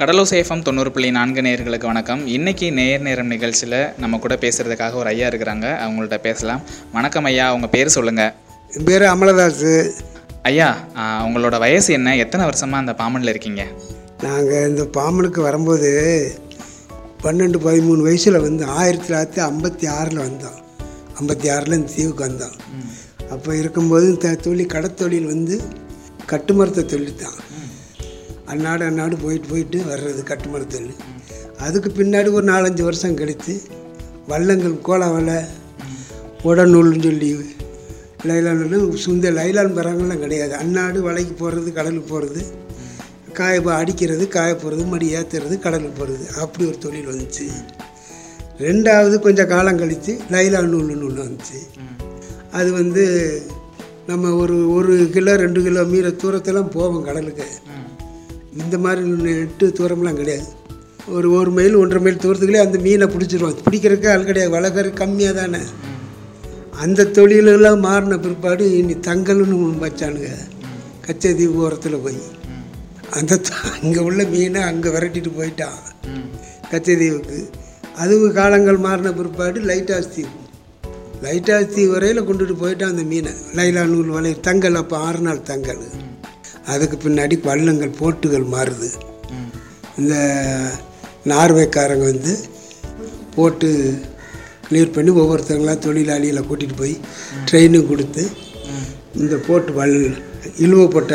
கடலோசேஃபம் தொண்ணூறு புள்ளி நான்கு நேயர்களுக்கு வணக்கம். இன்னைக்கு நேர் நேரம் நிகழ்ச்சியில் நம்ம கூட பேசுகிறதுக்காக ஒரு ஐயா இருக்கிறாங்க. அவங்கள்ட்ட பேசலாம். வணக்கம் ஐயா உங்க பேர் சொல்லுங்க. என் பேர் அமலதாஸ். ஐயா உங்களோட வயசு என்ன? எத்தனை வருஷமா அந்த பாமனில் இருக்கீங்க? நாங்கள் இந்த பாம்பனுக்கு வரும்போது பன்னெண்டு பதிமூணு வயசில் வந்து ஆயிரத்தி தொள்ளாயிரத்தி ஐம்பத்தி ஆறில் வந்தோம். ஐம்பத்தி ஆறில் இந்த தீவுக்கு வந்தோம். அப்போ இருக்கும்போது இந்த தொழில் கடத்தொழில் வந்து கட்டுமரத்த தொழில் தான். அந்நாடு அந்நாடு போயிட்டு போயிட்டு வர்றது கட்டுமர தொழில் அதுக்கு பின்னாடி ஒரு நாலஞ்சு வருஷம் கழித்து வள்ளங்கள் கோலா வலை உடநூல்னு சொல்லி லைலான் சுந்த லைலான் பரங்கள்லாம் கிடையாது. அந்நாடு வலைக்கு போகிறது கடலுக்கு போகிறது காய அடிக்கிறது காய போகிறது மடி ஏற்றுறது கடலுக்கு போகிறது அப்படி ஒரு தொழில் வந்துச்சு. ரெண்டாவது கொஞ்சம் காலம் கழித்து லைலா நூல்னு ஒன்று வந்துச்சு. அது வந்து நம்ம ஒரு ஒரு கிலோ ரெண்டு கிலோ மீற தூரத்தெல்லாம் போவோம் கடலுக்கு. இந்த மாதிரி நெட்டு தூரம்லாம் கிடையாது. ஒரு ஒரு மைல் ஒன்றரை மைல் தூரத்துக்குள்ளே அந்த மீனை பிடிச்சிருவோம் பிடிக்கிறதுக்கு ஆள் கிடையாது. வளர்க்குறது கம்மியாக தானே. அந்த தொழிலெல்லாம் மாறின பிற்பாடு இனி தங்கல்னு ஒன்று வச்சானுங்க. கச்சதீவு ஓரத்தில் போய். அந்த அங்கே உள்ள மீனை அங்கே விரட்டிட்டு போயிட்டான். கச்சதீவுக்கு அதுவும் காலங்கள் மாறின பிற்பாடு லைட் ஹவுஸ் தீவு லைட் ஹவுஸ் தீவு வரையில் கொண்டுட்டு போயிட்டான் அந்த மீனை. லைலா நூல் வலை தங்கல் அப்போ ஆறு நாள் தங்கல். அதுக்கு பின்னாடி வள்ளங்கள் போட்டுகள் மாறுது. இந்த நார்வேக்காரங்க வந்து போட்டு கிளியர் பண்ணி ஒவ்வொருத்தங்களா தொழிலாளிகளை கூட்டிகிட்டு போய் ட்ரெயினும் கொடுத்து இந்த போட்டு வல் இழுவப்பட்ட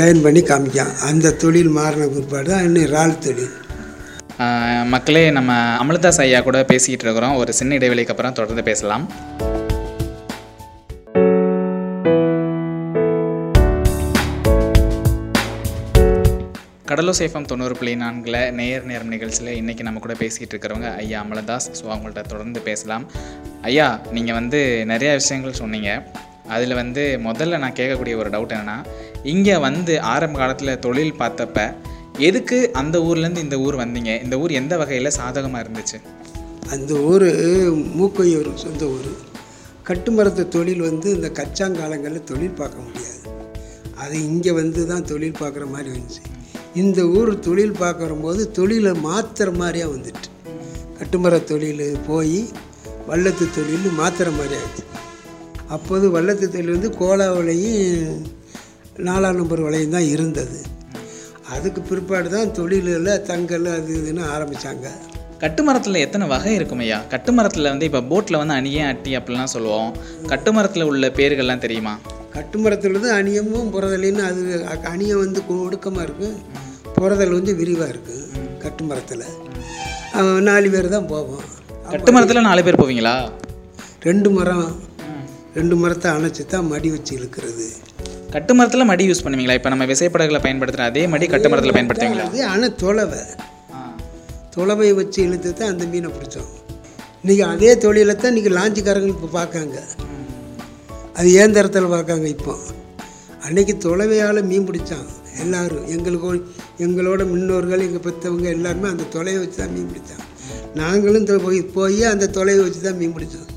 லைன் பண்ணி காமிக்கான் அந்த தொழில் மாறின பிற்பாடு தான் இன்னும் இறால் தொழில். மக்களே நம்ம அமிர்தாஸ் ஐயா கூட பேசிக்கிட்டு இருக்கிறோம். ஒரு சின்ன இடைவெளிக்கு அப்புறம் தொடர்ந்து பேசலாம். கடலோசேஃபம் தொண்ணூறு புள்ளி நான்கில் நேர் நேரம் நிகழ்ச்சியில் இன்றைக்கி நம்ம கூட பேசிக்கிட்டு இருக்கிறவங்க ஐயா அமலதாஸ். ஸோ அவங்கள்ட்ட தொடர்ந்து பேசலாம். ஐயா நீங்கள் வந்து நிறையா விஷயங்கள் சொன்னீங்க. அதில் வந்து முதல்ல நான் கேட்கக்கூடிய ஒரு டவுட் என்னென்னா இங்கே வந்து ஆரம்ப காலத்தில் தொழில் பார்த்தப்ப எதுக்கு அந்த ஊர்லேருந்து இந்த ஊர் வந்தீங்க? இந்த ஊர் எந்த வகையில் சாதகமாக இருந்துச்சு? அந்த ஊர் மூக்கையூர் சொந்த ஊர். கட்டுமரத்து தொழில் வந்து இந்த கச்சாங்காலங்களில் தொழில் பார்க்க முடியாது. அது இங்கே வந்து தான் தொழில் பார்க்குற மாதிரி வந்துச்சு இந்த ஊர் தொழில் பார்க்குறம்போது தொழிலை மாற்றுற மாதிரியாக வந்துட்டு. கட்டுமர தொழில் போய் வள்ளத்து தொழில் மாற்றுற மாதிரி ஆயிடுச்சு. அப்போது வள்ளத்து தொழில் வந்து கோலா வலையும் நாலாம் நம்பர் வலையும் தான் இருந்தது. அதுக்கு பிற்பாடு தான் தொழிலில் தங்கல் அது இதுன்னு ஆரம்பித்தாங்க கட்டுமரத்தில் எத்தனை வகை இருக்கும் ஐயா? கட்டுமரத்தில் வந்து இப்போ போட்டில் வந்து அணியே அட்டி அப்படிலாம் சொல்லுவோம். கட்டுமரத்தில் உள்ள பேர்கள்லாம் தெரியுமா? கட்டுமரத்தில் வந்து அணியமும் புறதலின்னு அது அணியம் வந்து ஒடுக்கமாக இருக்கும் புறதல் வந்து விரிவாக இருக்கும் கட்டுமரத்தில் நாலு பேர் தான் போவோம் கட்டுமரத்தில் நாலு பேர் போவீங்களா? ரெண்டு மரம் ரெண்டு மரத்தை அணைச்சி தான் மடி வச்சு இழுக்கிறது. கட்டுமரத்தில் மடி யூஸ் பண்ணுவீங்களா? இப்போ நம்ம விசைப்படகுல பயன்படுத்துகிற அதே மடி கட்டுமரத்தில் பயன்படுத்துவீங்களா? அது. ஆனால் தொலைவை. தொலைவை வச்சு இழுத்து தான் அந்த மீனை பிடிச்சோம். இன்றைக்கி அதே தொழிலை தான் இன்றைக்கி லாஞ்சிக்காரங்க இப்போ பார்க்காங்க. அது ஏந்தரத்தில் பார்க்காங்க இப்போ? அன்னைக்கு தொலைவையால் மீன் பிடிச்சான். எல்லோரும் எங்களுக்கு எங்களோட முன்னோர்கள் எங்கள் பெற்றவங்க எல்லாருமே அந்த தொலைவை வச்சு தான் மீன் பிடிச்சான் நாங்களும் போய் போய் அந்த தொலைவை வச்சு தான் மீன் பிடிச்சோம்.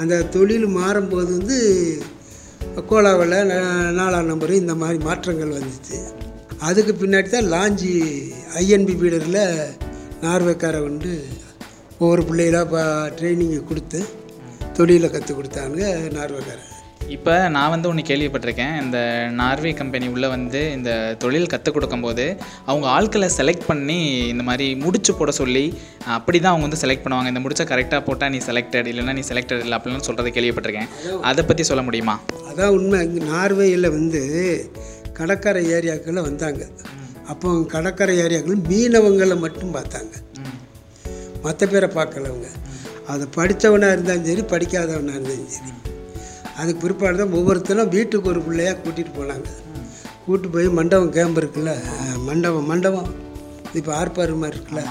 அந்த தொழில் மாறும்போது வந்து கோலாவில் நாலாம் நம்பரு இந்த மாதிரி மாற்றங்கள் வந்துச்சு. அதுக்கு பின்னாடி தான் லாஞ்சி ஐஎன்பி பீடரில் நார்வேக்காரை வந்து ஒவ்வொரு பிள்ளைகளாக பா ட்ரைனிங்கை கொடுத்து தொழிலை கற்றுக் கொடுத்தாங்க நார்வேக்காரன். இப்போ நான் வந்து ஒன்று கேள்விப்பட்டிருக்கேன். இந்த நார்வே கம்பெனி உள்ளே வந்து இந்த தொழில் கற்றுக் கொடுக்கும்போது அவங்க ஆட்களை செலக்ட் பண்ணி இந்த மாதிரி முடிச்சு போட சொல்லி அப்படி தான் அவங்க வந்து செலக்ட் பண்ணுவாங்க. இந்த முடிச்சை கரெக்டாக போட்டால் நீ செலக்டட் இல்லைன்னா நீ செலக்டட் இல்லை அப்படிலாம் சொல்கிறத கேள்விப்பட்டிருக்கேன். அதை பற்றி சொல்ல முடியுமா? அதான் உண்மை. இங்கே நார்வேயில் வந்து கடற்கரை ஏரியாக்களில் வந்தாங்க. அப்போ கடற்கரை ஏரியாக்கள் மீனவங்களை மட்டும் பார்த்தாங்க. மற்ற பேரை பார்க்கல அவங்க. அதை படித்தவனாக இருந்தாலும் சரி படிக்காதவனாக இருந்தாலும் சரி. அதுக்கு பிற்பாடு தான் ஒவ்வொருத்தரும் வீட்டுக்கு ஒரு பிள்ளையாக கூட்டிகிட்டு போனாங்க. கூட்டு போய் மண்டபம் கேம்ப் இருக்குல்ல மண்டபம் மண்டபம். இப்போ ஆர்ப்பாரு மாதிரி இருக்குல்ல.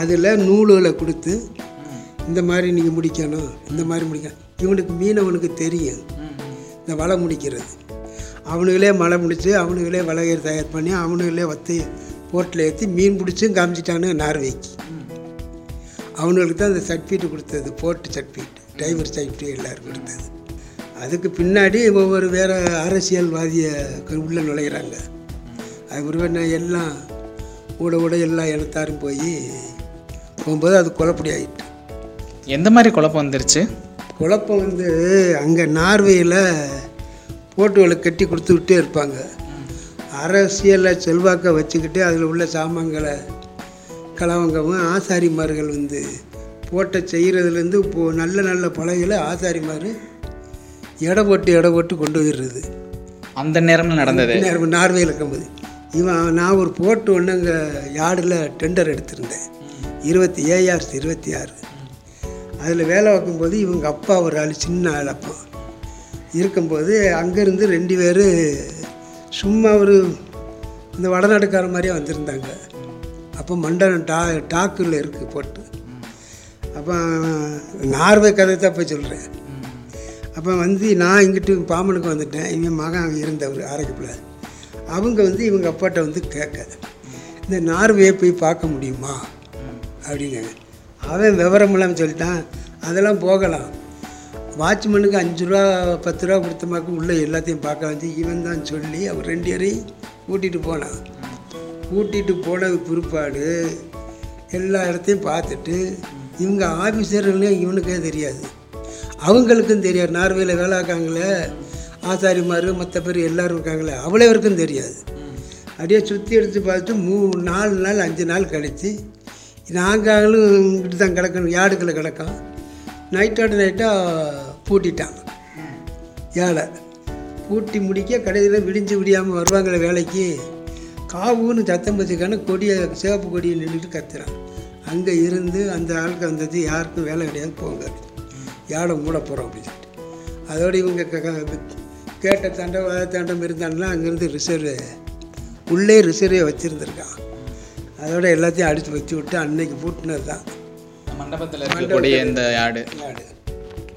அதில் நூல்களை கொடுத்து இந்த மாதிரி நீங்கள் முடிக்கணும் இந்த மாதிரி முடிக்கணும். இவனுக்கு மீனவனுக்கு தெரியும். இந்த வலை முடிக்கிறது. அவனுங்களே மலை முடித்து அவனுங்களே வலையர் தயார் பண்ணி அவனுங்களே வத்தி போட்டில் ஏற்றி மீன் பிடிச்சும் காமிச்சிட்டானு நார்வேக்கு. அவனுங்களுக்கு தான் அந்த சர்டிஃபிகேட் கொடுத்தது போர்ட்டு சர்டிஃபிகேட் டிரைவர் சர்டிஃபிகேட் எல்லாரும் கொடுத்தது. அதுக்கு பின்னாடி ஒவ்வொரு வேறு அரசியல்வாதிய உள்ளே நுழையிறாங்க. அது ஒரு நான் எல்லாம் ஊட ஊட எல்லா இனத்தாரும் போய் போகும்போது அது குழப்படி ஆயிட்டு எந்த மாதிரி குழப்பம் வந்துருச்சு? குழப்பம் வந்து அங்கே நார்வேயில் போட்டுகளை கட்டி கொடுத்துக்கிட்டே இருப்பாங்க. அரசியலை செல்வாக்கை வச்சுக்கிட்டு அதில் உள்ள சாமான்களை கலவங்கவும் ஆசாரிமார்கள் வந்து போட்டை செய்கிறதுலேருந்து இப்போது நல்ல நல்ல பழகையில் ஆசாரிமார் எடை போட்டு எடை போட்டு கொண்டு வந்துடுறது. அந்த நேரம்ல நடந்தது. நேரம் நார்வேயில் இருக்கும்போது. இவன் நான் ஒரு போட்டு ஒன்று அங்கே யார்டில் டெண்டர் எடுத்திருந்தேன். இருபத்தி ஏஆர்ஸ் இருபத்தி ஆறு. அதில் வேலை பார்க்கும்போது இவங்க அப்பா ஒரு ஆள் சின்ன ஆள் அப்பா. இருக்கும்போது அங்கேருந்து ரெண்டு பேர் சும்மா ஒரு இந்த வடநாட்டுக்கார மாதிரியே வந்திருந்தாங்க. அப்போ மண்டலம் டா டாக்கில் இருக்குது போட்டு. அப்போ நார்வே கதை தான் போய் சொல்கிறேன் அப்போ வந்து நான் இங்கிட்டு பாம்பனுக்கு வந்துட்டேன். இவன் மகன் இருந்தவர் ஆரோக்கியப்பில் அவங்க வந்து இவங்க அப்பாட்ட வந்து கேட்க இந்த நார்வேயை போய் பார்க்க முடியுமா? அப்படிங்க அவன் விவரம் இல்லாமல் சொல்லிட்டான். அதெல்லாம் போகலாம். வாட்ச்மேனுக்கு அஞ்சு ரூபா பத்து ரூபா கொடுத்தமாக்கு உள்ளே எல்லாத்தையும் பார்க்க வந்து இவன் தான் சொல்லி அவர் ரெண்டு பேரையும் கூட்டிகிட்டு போனான். கூட்டிகிட்டு போனது பிற்பாடு எல்லா இடத்தையும் பார்த்துட்டு இவங்க ஆஃபீஸர்களையும் இவனுக்கே தெரியாது. அவங்களுக்கும் தெரியாது. நார்வேயில் வேலை இருக்காங்களே ஆசாரிமார் மற்ற பேர் எல்லோரும் இருக்காங்களே அவ்வளோவருக்கும் தெரியாது. அப்படியே சுற்றி எடுத்து பார்த்து மூ நாலு நாள் அஞ்சு நாள் கழித்து நாங்களும் இங்கிட்டு தான் கிடக்கணும் யார்டுக்குள்ள கிடக்கோம். நைட்டோட நைட்டாக பூட்டிட்டாங்க ஏழை. பூட்டி முடிக்க கடையில் விடிஞ்சு விடியாமல் வருவாங்களே வேலைக்கு. காவுன்னு சத்தம் வச்சுக்கான கொடியை சிவப்பு கொடியை நின்றுட்டு கத்துறான். அங்கே இருந்து அந்த ஆளுக்கு வந்தது யாருக்கும் வேலை கிடையாது போங்க. யாரை மூட போகிறோம் அப்படின்னு சொல்லிட்டு. அதோடு இவங்க கேட்ட தண்டம் வத தண்டம் இருந்தாங்கன்னா அங்கேருந்து ரிசர்வ் உள்ளே ரிசர்வே வச்சுருந்துருக்கான். அதோட எல்லாத்தையும் அடித்து வச்சு விட்டு அன்னைக்கு பூட்டினது தான். மண்டபத்தில் இருக்கக்கூடிய இந்த நாடு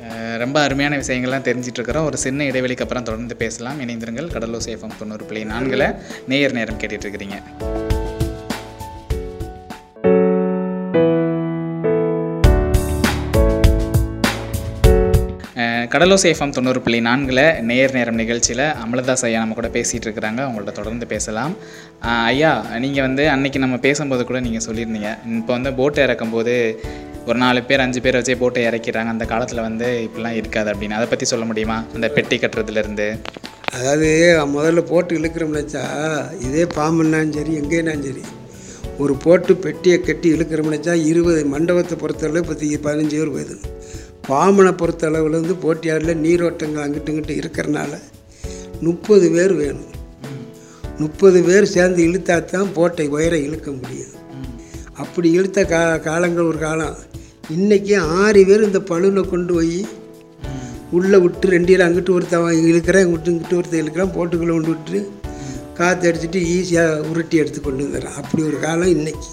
அஹ் ரொம்ப அருமையான விஷயங்கள்லாம் தெரிஞ்சிட்டு இருக்கிறோம் ஒரு சின்ன இடைவெளிக்கு அப்புறம் தொடர்ந்து பேசலாம். இணைந்திருங்கள். கடலூர் சேஃபம் தொண்ணூறு புள்ளி நான்கில் நேயர் நேரம் கேட்டுட்டு இருக்கிறீங்க அஹ் சேஃபம் தொண்ணூறு புள்ளி நான்கில் நேர் நேரம் நிகழ்ச்சியில் அமலதாஸ் ஐயா நம்ம கூட பேசிகிட்டு இருக்கிறாங்க அவங்கள்ட்ட தொடர்ந்து பேசலாம். ஐயா நீங்கள் வந்து அன்னைக்கு நம்ம பேசும்போது கூட நீங்கள் சொல்லியிருந்தீங்க. இப்போ வந்து போட்டை இறக்கும்போது ஒரு நாலு பேர் அஞ்சு பேர் வச்சே போட்டை இறக்கிறாங்க அந்த காலத்தில் வந்து இப்படிலாம் இருக்காது அப்படின்னு. அதை பற்றி சொல்ல முடியுமா? அந்த பெட்டி கட்டுறதுலேருந்து. அதாவது முதல்ல போட்டு இழுக்கிறோம்னச்சா இதே பாம்புன்னாலும் சரி எங்கேனாலும் சரி ஒரு போட்டு பெட்டியை கட்டி இழுக்கிறோம்னுச்சா இருபது மண்டபத்தை பொறுத்தளவு பற்றி பதினஞ்சு பேர் போயிடுது பாம்பனை பொறுத்த அளவுலேருந்து போட்டியாடில் நீரோட்டங்கள் அங்கிட்டு இங்கிட்டு இருக்கிறனால முப்பது பேர் வேணும். முப்பது பேர் சேர்ந்து இழுத்தா தான் போட்டை உயர இழுக்க முடியும். அப்படி இழுத்த கா காலங்கள் ஒரு காலம். இன்றைக்கி ஆறு பேர் இந்த பழுவில் கொண்டு போய் உள்ளே விட்டு ரெண்டியில் அங்கிட்டு ஒருத்தன் இழுக்கிறேன் இங்கிட்டு இங்கிட்டு ஒருத்தன் இழுக்கிறான் போட்டுக்குள்ளே கொண்டு விட்டு காற்று அடிச்சுட்டு ஈஸியாக உருட்டி எடுத்து கொண்டு வந்துடுறான். அப்படி ஒரு காலம் இன்னைக்கு.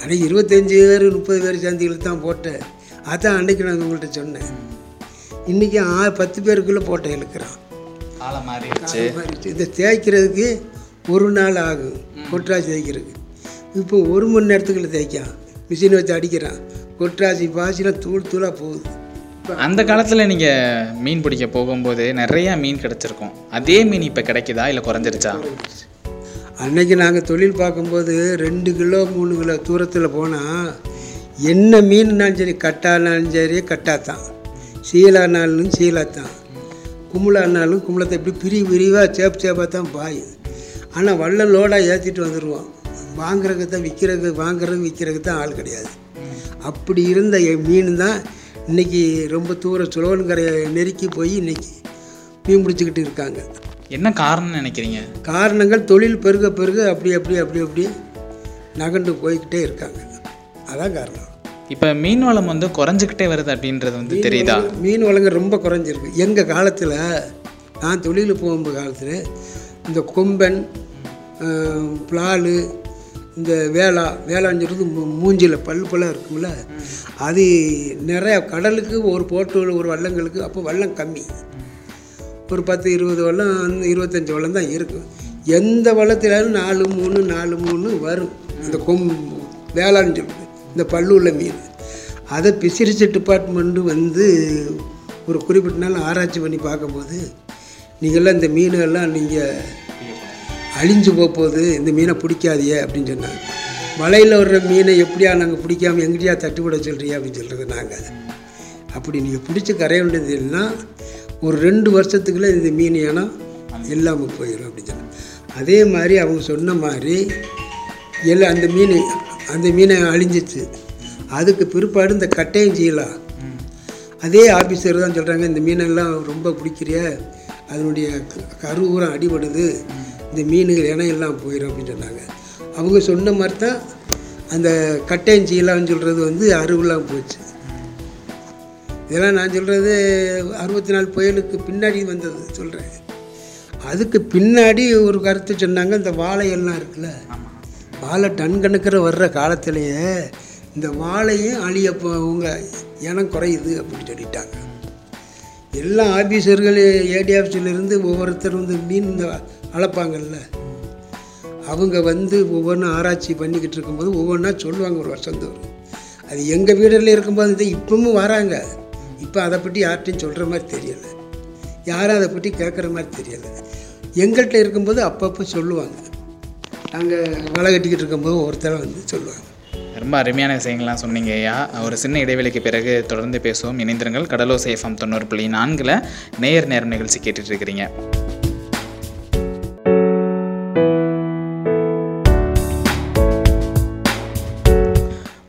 ஆனால் இருபத்தஞ்சி பேர் முப்பது பேர் சேர்ந்து இழுத்தான் போட்டேன் அதான் அன்னைக்கு நான் உங்கள்கிட்ட சொன்னேன். இன்றைக்கி ஆ பத்து பேருக்குள்ளே போட்டை இழுக்கிறான். இதை தேய்க்கிறதுக்கு ஒரு நாள் ஆகும். கொட்ராசி தேய்க்கிறதுக்கு. இப்போ ஒரு மணி நேரத்துக்குள்ள தேய்க்கான். மிஷினை வச்சு அடிக்கிறான். கொட்ராசி பாசிலாம் தூள் தூளாக போகுது. அந்த காலத்தில் நீங்கள் மீன் பிடிக்க போகும்போது நிறைய மீன் கிடச்சிருக்கும். அதே மீன் இப்போ கிடைக்குதா இல்லை குறைஞ்சிருச்சா? அன்னைக்கு நாங்கள் தொழில் பார்க்கும்போது ரெண்டு கிலோ மூணு கிலோ தூரத்தில் போனால் என்ன மீன்னாலும் சரி கட்டானாலும் சரி கட்டாத்தான். சீலானாலும் சீலாத்தான். கும்பலானாலும் கும்பலத்தை இப்படி பிரிவு பிரிவாக சேப் சேப்பாக தான் பாயும் ஆனால் வள்ளம் லோடாக ஏற்றிட்டு வந்துடுவோம் வாங்குறதுக்கு தான் விற்கிறதுக்கு வாங்குறது விற்கிறதுக்கு தான் ஆள் கிடையாது. அப்படி இருந்த மீன் தான் இன்னைக்கு ரொம்ப தூர சுலவன்கரையை நெருக்கி போய் இன்னைக்கு மீன் பிடிச்சிக்கிட்டு இருக்காங்க. என்ன காரணம்னு நினைக்கிறீங்க? காரணங்கள் தொழில் பெருக பெருக அப்படி அப்படி அப்படி அப்படி நகண்டு போய்கிட்டே இருக்காங்க. அதான் காரணம். இப்போ மீன் வளம் வந்து குறைஞ்சிக்கிட்டே வருது அப்படின்றது வந்து தெரியுதா? மீன் வளங்க ரொம்ப குறைஞ்சிருக்கு. எங்கள் காலத்தில் நான் தொழில் போகும்போது காலத்தில் இந்த கொம்பன் பிளாலு இந்த வேளா வேளாஞ்சொல்றது மூஞ்சியில் பல் பல்லாக இருக்கும்ல அது நிறைய கடலுக்கு ஒரு போட்டு ஒரு வள்ளங்களுக்கு அப்போ வள்ளம் கம்மி. ஒரு பத்து இருபது வள்ளம் அந்த இருபத்தஞ்சி வள்ளம் தான் இருக்கும் எந்த வள்ளத்திலும் நாலு மூணு நாலு மூணு வரும். இந்த கொம் வேளாண் சொல்லுது இந்த பல்லூரில் மீன் அதை பிசிரிச்சு டிபார்ட்மெண்ட்டு வந்து ஒரு குறிப்பிட்ட நாள் ஆராய்ச்சி பண்ணி பார்க்கும்போது நீங்கள்லாம் இந்த மீனெல்லாம் நீங்கள் அழிஞ்சு போக போகுது இந்த மீனை பிடிக்காதியே அப்படின்னு சொன்னாங்க. மலையில் வர்ற மீனை எப்படியா நாங்கள் பிடிக்காம எங்கடியா தட்டுப்பட சொல்கிறியா அப்படின்னு சொல்கிறது நாங்கள் அப்படி நீங்கள் பிடிச்சி கரைய வேண்டியது இல்லைன்னா ஒரு ரெண்டு வருஷத்துக்குள்ளே இந்த மீன் ஏன்னா இல்லாமல் போயிடும் அப்படின்னு சொன்னாங்க. அதே மாதிரி அவங்க சொன்ன மாதிரி எல்லாம் அந்த மீன் அந்த மீனை அழிஞ்சிச்சு. அதுக்கு பிற்பாடு இந்த கட்டையும் செய்யலாம். அதே ஆஃபீஸர் தான் சொல்கிறாங்க இந்த மீனெல்லாம் ரொம்ப பிடிக்கிறிய அதனுடைய க- கரு ஊரம் அடிபடுது இந்த மீனுகள் இனம் எல்லாம் போயிடும் அப்படின்னு சொன்னாங்க. அவங்க சொன்ன மாதிரி தான் அந்த கட்டையும் செய்யலாம்னு சொல்கிறது வந்து அருவெல்லாம் போச்சு. இதெல்லாம் நான் சொல்கிறது அறுபத்தி நாலு புயலுக்கு பின்னாடி வந்தது சொல்கிறேன் அதுக்கு பின்னாடி ஒரு கருத்து சொன்னாங்க இந்த வாழையெல்லாம் இருக்குல்ல வாழை டன் கணக்கில் வர்ற காலத்திலேயே இந்த வாழையும் அழிய அவங்க உங்க இனம் குறையுது அப்படின்னு சொல்லிட்டாங்க. எல்லா ஆஃபீஸர்கள் ஏடி ஆஃபீஸர்லேருந்து ஒவ்வொருத்தர் வந்து மீன் இந்த அளப்பாங்கல்ல. அவங்க வந்து ஒவ்வொன்றும் ஆராய்ச்சி பண்ணிக்கிட்டு இருக்கும்போது ஒவ்வொன்றா சொல்லுவாங்க ஒரு வருஷந்தோறும் அது எங்கள் வீடுகளில் இருக்கும்போது இது இப்பவும் வராங்க. இப்போ அதை பற்றி யார்கிட்டையும் சொல்கிற மாதிரி தெரியலை. யாரும் அதை பற்றி கேட்குற மாதிரி தெரியலை. எங்கள்கிட்ட இருக்கும்போது அப்பப்போ சொல்லுவாங்க. நாங்கள் வலை கட்டிக்கிட்டு இருக்கும்போது ஒருத்தர் வந்து சொல்லுவாங்க. ரொம்ப அருமையான விஷயங்கள்லாம் சொன்னீங்க ஐயா. ஒரு சின்ன இடைவெளிக்கு பிறகு தொடர்ந்து பேசுவோம். இணைந்திருங்கள். கடலோ சேஃபம் தொண்ணூறு புள்ளி நான்கில் நேயர் நேரம் நிகழ்ச்சி கேட்டுட்டு இருக்கிறீங்க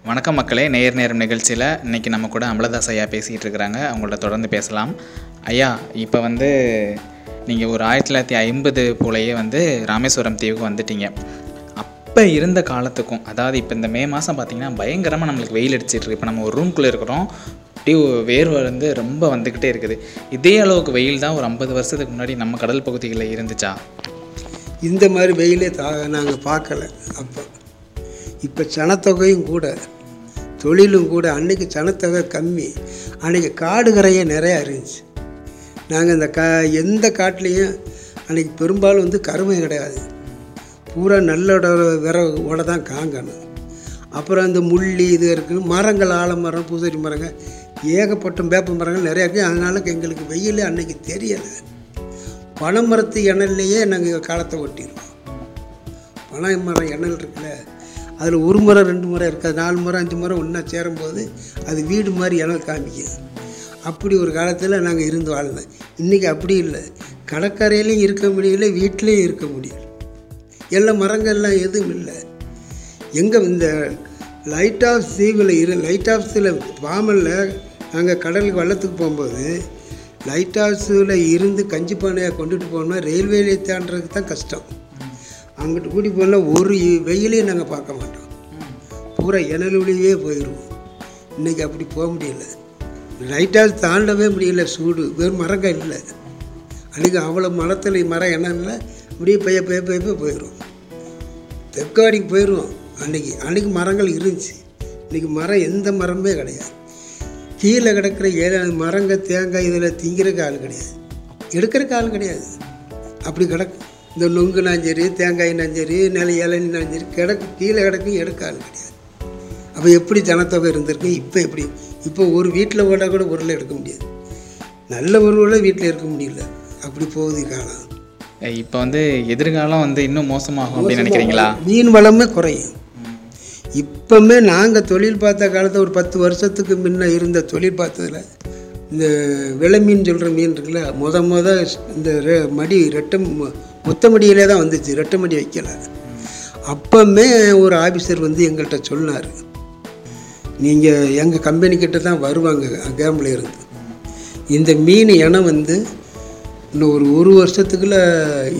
வணக்கம் மக்களே. நேயர் நேரம் நிகழ்ச்சியில் இன்றைக்கி நம்ம கூட அமலதாஸ் ஐயா பேசிகிட்டு இருக்கிறாங்க. அவங்கள்ட்ட தொடர்ந்து பேசலாம். ஐயா இப்போ வந்து நீங்கள் ஒரு ஆயிரத்தி தொள்ளாயிரத்தி ஐம்பது போலயே வந்து ராமேஸ்வரம் தீவுக்கு வந்துட்டீங்க. அப்போ இருந்த காலத்துக்கும் அதாவது இப்போ இந்த மே மாதம் பார்த்தீங்கன்னா பயங்கரமாக நம்மளுக்கு வெயில் அடிச்சிட்டு இருக்கு. இப்போ நம்ம ஒரு ரூம்குள்ளே இருக்கிறோம். அப்படியே வேர்வை வந்து ரொம்ப வந்துக்கிட்டே இருக்குது. இதே அளவுக்கு வெயில் தான் ஒரு ஐம்பது வருஷத்துக்கு முன்னாடி நம்ம கடல் பகுதிகளில் இருந்துச்சா? இந்த மாதிரி வெயிலே தா நாங்கள் பார்க்கல அப்போ. இப்போ சனத்தொகையும் கூட தொழிலும் கூட அன்றைக்கி சனத்தொகை கம்மி. அன்றைக்கி காடு கரையே நிறையா இருந்துச்சு. நாங்கள் இந்த கா எந்த காட்டிலையும் அன்னைக்கு பெரும்பாலும் வந்து கருமை கிடையாது. பூரா நல்லோட விர ஓட தான் காங்கணும் அப்புறம் இந்த முள்ளி இது இருக்குது மரங்கள் ஆலமரம் பூசரி மரங்கள் ஏகப்பட்ட வேப்ப மரங்கள் நிறையா இருக்குது அதனால எங்களுக்கு வெயில் அன்னைக்கு தெரியலை. பனைமரத்து இணல்லையே நாங்கள் காலத்தை ஒட்டிடுவோம் பனை மரம் இணல் இருக்குல்ல அதில் ஒரு மரம் ரெண்டு மரம் இருக்காது. நாலு மரம் அஞ்சு மரம் ஒன்றா சேரும்போது அது வீடு மாதிரி இணல் காமிக்குது. அப்படி ஒரு காலத்தில் நாங்கள் இருந்து வாழ்ந்தோம் இன்றைக்கி அப்படி இல்லை. கடற்கரையிலையும் இருக்க முடியல வீட்டிலையும் இருக்க முடியல. எல்லா மரங்கள்லாம் எதுவும் இல்லை. எங்கே இந்த லைட் ஆஃப் தீவில் இரு லைட் ஹவுஸில் பாமலில் நாங்கள் கடலுக்கு வள்ளத்துக்கு போகும்போது லைட் ஹவுஸில் இருந்து கஞ்சி பானையாக கொண்டுட்டு போனோம்னா ரயில்வே தாண்டறதுக்கு தான் கஷ்டம். அங்கிட்டு கூட்டி போனால் ஒரு வெயிலையும் நாங்கள் பார்க்க மாட்டோம். பூரா இனலுலியே போயிடுவோம் இன்றைக்கி அப்படி போக முடியல. லைட்டாக தாண்டவே முடியல சூடு. வெறும் மரங்கள் இல்லை. அன்றைக்கி அவ்வளோ மரத்தில் மரம் என்னன்னா இல்லை அப்படியே பெய்ய பெய்ய பெய்ய போயிடும் தெற்காடிக்கு போயிடுவோம் அன்னைக்கு அன்றைக்கி மரங்கள் இருந்துச்சு. இன்றைக்கி மரம் எந்த மரமே கிடையாது. கீழே கிடக்கிற ஏழு மரங்க தேங்காய் இதில் திங்கிறக்கு ஆள் கிடையாது. எடுக்கிறக்கு ஆள் கிடையாது. அப்படி கிடக்கும். இந்த நொங்கு சரி தேங்காய் சரி நில இளநி சரி கிடக்கு கீழே கிடக்கும் எடுக்க ஆள் கிடையாது. அப்போ எப்படி ஜனத்தொகை இருந்திருக்கு? இப்போ எப்படி? இப்போ ஒரு வீட்டில் ஓட கூட பொருளை எடுக்க முடியாது. நல்ல பொருளை வீட்டில் இருக்க முடியல. அப்படி போகுது காலம். இப்போ வந்து எதிர்காலம் வந்து இன்னும் மோசமாகும் அப்படின்னு நினைக்கிறீங்களா? மீன் வளமே குறையும். இப்போமே நாங்கள் தொழில் பார்த்த காலத்தை ஒரு பத்து வருஷத்துக்கு முன்ன இருந்த தொழில் பார்த்ததுல இந்த விலை மீன் சொல்கிற மீன் இருக்குல்ல முத முத இந்த ரெ- மடி ரெட்டை ம- மொத்த மடியிலே தான் வந்துச்சு. ரெட்டை மடி வைக்கல. அப்போமே ஒரு ஆஃபீஸர் வந்து எங்கள்கிட்ட சொன்னார். நீங்கள் எங்கள் கம்பெனிக்கிட்ட தான் வருவாங்க கேம்பில் இருந்து இந்த மீன் இனம் வந்து இன்னும் ஒரு ஒரு வருஷத்துக்குள்ளே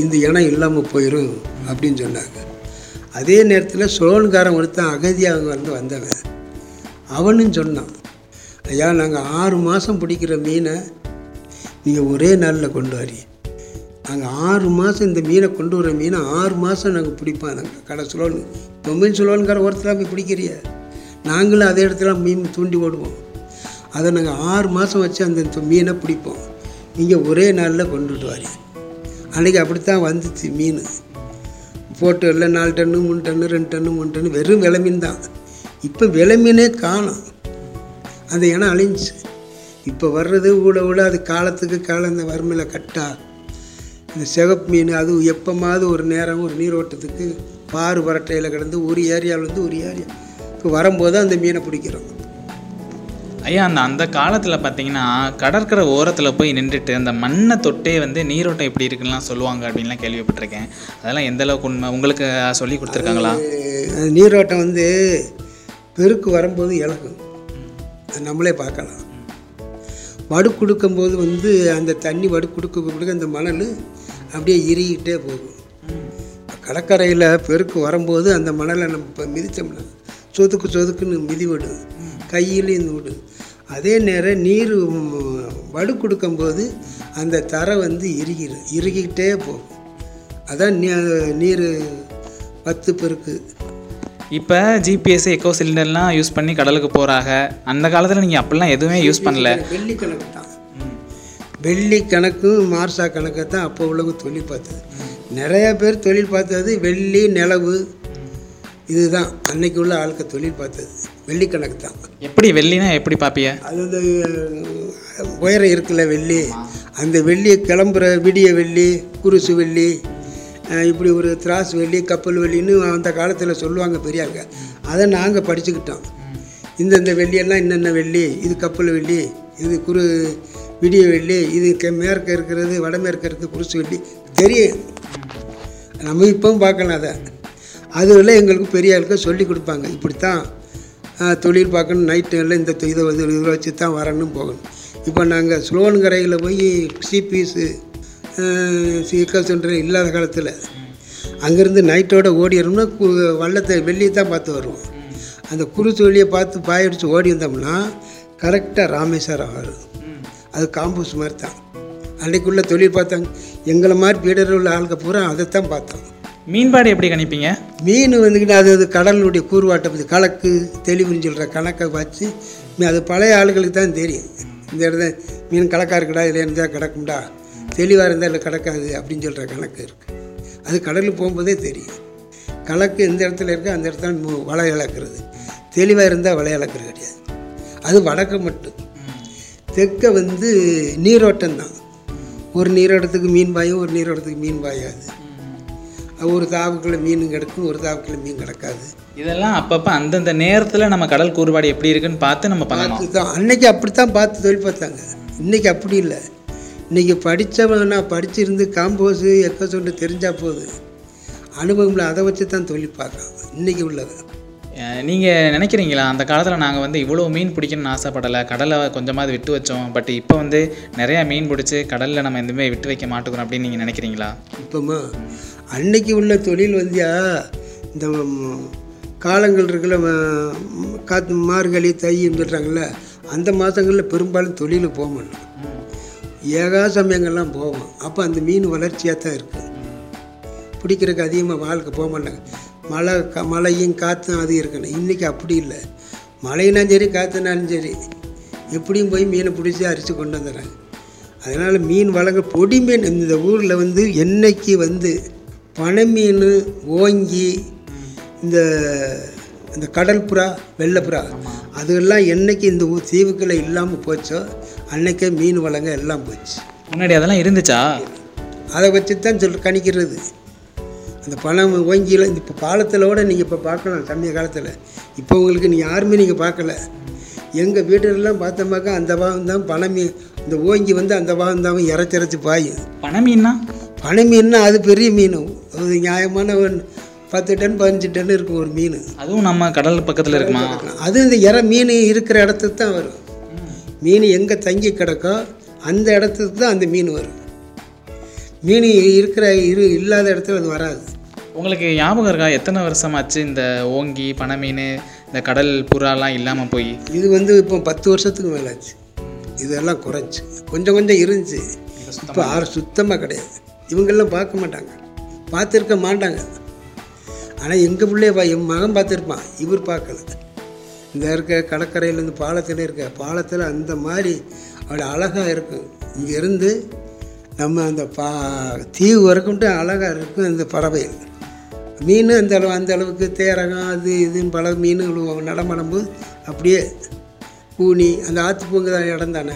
இந்த இனம் இல்லாமல் போயிடும் அப்படின்னு சொன்னாங்க. அதே நேரத்தில் சோழன்காரன் ஒருத்தன் அகதியாக வந்து வந்தவன். அவனும் சொன்னான் ஐயா நாங்கள் ஆறு மாதம் பிடிக்கிற மீனை நீங்கள் ஒரே நாளில் கொண்டு வரீ. நாங்கள் ஆறு மாதம் இந்த மீனை கொண்டு வர மீனை ஆறு மாதம் நாங்கள் பிடிப்போம். நாங்கள் கடை சுழோன் பொம்மையின் சுழோன்கார ஒருத்தராக போய் பிடிக்கிறியா. நாங்களும் அதே இடத்துல மீன் தூண்டி ஓடுவோம். அதை நாங்கள் ஆறு மாதம் வச்சு அந்த மீனை பிடிப்போம். நீங்கள் ஒரே நாளில் கொண்டுட்டு வாரி அன்றைக்கி அப்படித்தான் வந்துச்சு மீன். போட்டு எல்லாம் நாலு டன்னு மூணு டன்னு ரெண்டு டன்னு மூணு டன்னு வெறும் விலை மீன் தான். இப்போ விலை மீனே காணும். அந்த இனம் அழிஞ்சிச்சு இப்போ வர்றது ஊட ஊட அது காலத்துக்கு காலம் இந்த வறுமையில் கட்டா. இந்த சிகப்பு மீன் அது எப்போமாவது ஒரு நேரம் ஒரு நீரோட்டத்துக்கு பாறு வரட்டையில் கிடந்து ஒரு ஏரியாவிலேருந்து ஒரு ஏரியா. வரும்போது அந்த மீனை பிடிக்கிறோம். ஐயா அந்த அந்த காலத்தில் பார்த்தீங்கன்னா கடற்கரை ஓரத்தில் போய் நின்றுட்டு அந்த மண்ணை தொட்டே வந்து நீரோட்டம் எப்படி இருக்குன்னுலாம் சொல்லுவாங்க அப்படின்லாம் கேள்விப்பட்டிருக்கேன். அதெல்லாம் எந்த அளவுக்கு உண்மை? உங்களுக்கு சொல்லி கொடுத்துருக்காங்களா? நீரோட்டம் வந்து பெருக்கு வரும்போது இழக்கும் அது நம்மளே பார்க்கலாம். வடு கொடுக்கும்போது வந்து அந்த தண்ணி வடு கொடுக்க கொடுக்க அந்த மணல் அப்படியே இறுகிட்டே போகும். கடற்கரையில் பெருக்கு வரும்போது அந்த மணலை நம்ம இப்போ மிதித்தோம்னா சொதுக்கு சொதுக்குன்னு மிதி விடும் கையிலையும் விடும் அதே நேரம் நீர் வடு கொடுக்கும்போது அந்த தரை வந்து இறுகிடும் இறுகிக்கிட்டே போகும். அதான் நீர் பத்து பெருக்கு. இப்போ ஜிபிஎஸ் எக்கோ சிலிண்டர்லாம் யூஸ் பண்ணி கடலுக்கு போகிறாங்க அந்த காலத்தில் நீங்கள் அப்படிலாம் எதுவுமே யூஸ் பண்ணல. வெள்ளி கணக்கு தான். வெள்ளி கணக்கும் மார்சா கணக்கை தான் அப்போ உள்ளவங்க தொழில் பார்த்தது. நிறைய பேர் தொழில் பார்த்தது வெள்ளி நிலவு இதுதான். அன்னைக்கு உள்ள ஆளுக்க தொழில் பார்த்தது. வெள்ளி கணக்கு தான். எப்படி வெள்ளினா எப்படி பார்ப்பிய அது வந்து உயரம் இருக்குல்ல வெள்ளி. அந்த வெள்ளி கிளம்புற விடிய வெள்ளி குருசு வெள்ளி இப்படி ஒரு திராஸ் வெள்ளி கப்பல் வெள்ளின்னு அந்த காலத்தில் சொல்லுவாங்க பெரியாங்க அதை நாங்கள் படிச்சுக்கிட்டோம். இந்தந்த வெள்ளியெல்லாம் இன்னென்ன வெள்ளி? இது கப்பல் வெள்ளி இது குரு விடிய வெள்ளி இது கெ மேற்க இருக்கிறது வடமேற்க இருக்கிறது குருசு வெள்ளி. தெரியும். நம்ம இப்பவும் பார்க்கலாம் அதை. அதுவெல்லாம் எங்களுக்கு பெரிய ஆளுக்கு சொல்லி கொடுப்பாங்க. இப்படித்தான் தான் தொழில் பார்க்கணும். நைட்டு எல்லாம் இந்த இதை வந்து இதை வச்சு தான் வரணும் போகணும். இப்போ நாங்கள் ஸ்லோன்கரையில் போய் சிபிஎஸ்ஸு சிக்கல் சென்டர் இல்லாத காலத்தில் அங்கேருந்து நைட்டோட ஓடிடணும்னா கு வள்ளத்தை வெளியே தான் பார்த்து வருவோம். அந்த குருசு வழியை பார்த்து பாயடிச்சு ஓடி வந்தோம்னா கரெக்டாக ராமேஸ்வரம் வரும் அது காம்பூஸ் மாதிரி தான் அன்றைக்குள்ளே தொழில் பார்த்தாங்க. எங்களை மாதிரி பீடரில் உள்ள ஆளுங்க பூரா அதைத்தான் பார்த்தோம். மீன்பாடு எப்படி கணிப்பீங்க? மீன் வந்துக்கிட்டு அது அது கடலுடைய கூறுவாட்டை பற்றி கலக்கு தெளிவுன்னு சொல்கிற கணக்கை வச்சு அது பழைய ஆளுகளுக்கு தான் தெரியும். இந்த இடத்துல மீன் கலக்காக இருக்குடா இதில் இருந்தால் கிடக்கும்டா. தெளிவாக இருந்தால் இல்லை கிடக்காது அப்படின்னு சொல்கிற கணக்கு இருக்குது அது கடலுக்கு போகும்போதே தெரியும். கலக்கு எந்த இடத்துல இருக்கோ அந்த இடத்துல வலை இழக்கிறது. தெளிவாக இருந்தால் வலை இழக்கிறது கிடையாது. அது வடக்கு மட்டும். தெற்க வந்து நீரோட்டம் தான். ஒரு நீரோட்டத்துக்கு மீன் பாயும் ஒரு நீரோட்டத்துக்கு மீன் பாயாது. ஒரு தாவுக்குள்ள மீன் கிடக்கும் ஒரு தாவுக்குள்ள மீன் கிடக்காது. இதெல்லாம் அப்பப்போ அந்தந்த நேரத்தில் நம்ம கடல் கூறுபாடு எப்படி இருக்குன்னு பார்த்து நம்ம பண்ணணும். அதுதான் அன்னைக்கு அப்படித்தான் பார்த்து தொழில் பார்த்தாங்க இன்னைக்கு அப்படி இல்லை. இன்னைக்கு படித்தவன் நான் படிச்சிருந்து காம்போஸு எக்க சொண்டு தெரிஞ்சா போகுது அனுபவம்ல அதை வச்சு தான் தொழில் பார்க்கலாம் இன்னைக்கு உள்ளது நீங்கள் நினைக்கிறீங்களா? அந்த காலத்தில் நாங்கள் வந்து இவ்வளோ மீன் பிடிக்கணும்னு ஆசைப்படலை. கடலை கொஞ்சமாவது விட்டு வச்சோம். பட் இப்போ வந்து நிறையா மீன் பிடிச்சி கடலில் நம்ம எதுவுமே விட்டு வைக்க மாட்டேங்கிறோம் அப்படின்னு நீங்கள் நினைக்கிறீங்களா? இப்போமா அன்னைக்கு உள்ள தொழில் வந்தியா? இந்த காலங்கள் இருக்கிற காற்று காத்து மார்கழி தை சொல்கிறாங்கல்ல அந்த மாதங்களில் பெரும்பாலும் தொழில் போக மாட்டோம் ஏகா சமயங்கள்லாம் போவோம். அப்போ அந்த மீன் வளர்ச்சியாக தான் இருக்கும். பிடிக்கிறதுக்கு அதிகமாக வாழ்க்கை போக மாட்டாங்க. மழை க மழையும் காற்றும் அது இருக்கணும். இன்றைக்கி அப்படி இல்லை. மழைனாலும் சரி காற்றுனாலும் சரி எப்படியும் போய் மீனை பிடிச்சி அரிச்சு கொண்டு வந்துடுறாங்க அதனால் மீன் வளங்க பொடி மீன் இந்த ஊரில் வந்து என்னைக்கு வந்து பனை மீன் ஓங்கி இந்த இந்த கடல் புறா வெள்ளைப்புறா அதெல்லாம் என்னைக்கு இந்த ஊர் தீவுக்குள்ளே இல்லாமல் போச்சோ அன்னைக்கே மீன் வளங்க எல்லாம் போச்சு. முன்னாடி அதெல்லாம் இருந்துச்சா? அதை வச்சு தான் சொல் கணிக்கிறது. அந்த பணம் ஓங்கியில் இந்த இப்போ காலத்தில் கூட நீங்கள் இப்போ பார்க்கலாம் சமய காலத்தில். இப்போ உங்களுக்கு நீ யாருமே நீங்கள் பார்க்கல. எங்கள் வீட்டிலலாம் பார்த்தோமாக்கா அந்த பாகம் தான் பணம். மீன் இந்த ஓங்கி வந்து அந்த பாகம் தான் இறச்சிறச்சி பாயும் பனை மீன்னா பனை மீன்னா அது பெரிய மீன். அது நியாயமான பத்து டன் பதினஞ்சு டன் இருக்கும் ஒரு மீன். அதுவும் நம்ம கடல் பக்கத்தில் இருக்குமா? அது இந்த இற மீன் இருக்கிற இடத்துக்கு தான் வரும். மீன் எங்கே தங்கி கிடக்கோ அந்த இடத்துக்கு தான் அந்த மீன் வரும். மீன் இருக்கிற இரு இல்லாத இடத்துல அது வராது. உங்களுக்கு ஞாபகம் இருக்கா? எத்தனை வருஷமாச்சு இந்த ஓங்கி பனை மீன் இந்த கடல் புறாலாம் இல்லாமல் போய்? இது வந்து இப்போ பத்து வருஷத்துக்கு மேலே ஆச்சு. இதெல்லாம் குறைச்சி கொஞ்சம் கொஞ்சம் இருந்துச்சு. இப்போ யாரும் சுத்தமாக கிடையாது. இவங்கெல்லாம் பார்க்க மாட்டாங்க. பார்த்துருக்க மாட்டாங்க. ஆனால் எங்கள் பிள்ளைய பா என் மகன் பார்த்துருப்பான். இவர் பார்க்கல. இந்த இருக்க கடற்கரையில் இந்த பாலத்தில் இருக்க பாலத்தில் அந்த மாதிரி அவ்வளோ அழகாக இருக்கும் இங்கேருந்து நம்ம அந்த பா தீவு வரைக்கும்ட்டு அழகாக இருக்கும் இந்த பறவைகள். மீன் அந்த அளவு அந்த அளவுக்கு தேரகம் அது இதுன்னு பல மீன்கள் நடமாடும் போது அப்படியே கூனி அந்த ஆற்று பூங்க தான் இடம் தானே.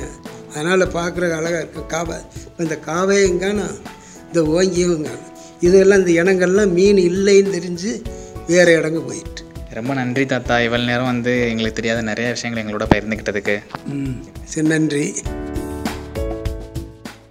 அதனால் பார்க்குற அழகாக இருக்கும் காவை இப்போ இந்த காவே எங்கானா இந்த ஓங்கியவங்க இதெல்லாம் இந்த இனங்கள்லாம் மீன் இல்லைன்னு தெரிஞ்சு வேறு இடங்க போயிட்டு. ரொம்ப நன்றி தாத்தா. இவ்வளோ நேரம் வந்து எங்களுக்கு தெரியாத நிறைய விஷயங்கள் எங்களோட பகிர்ந்துக்கிட்டதுக்கு. ம் சரி நன்றி.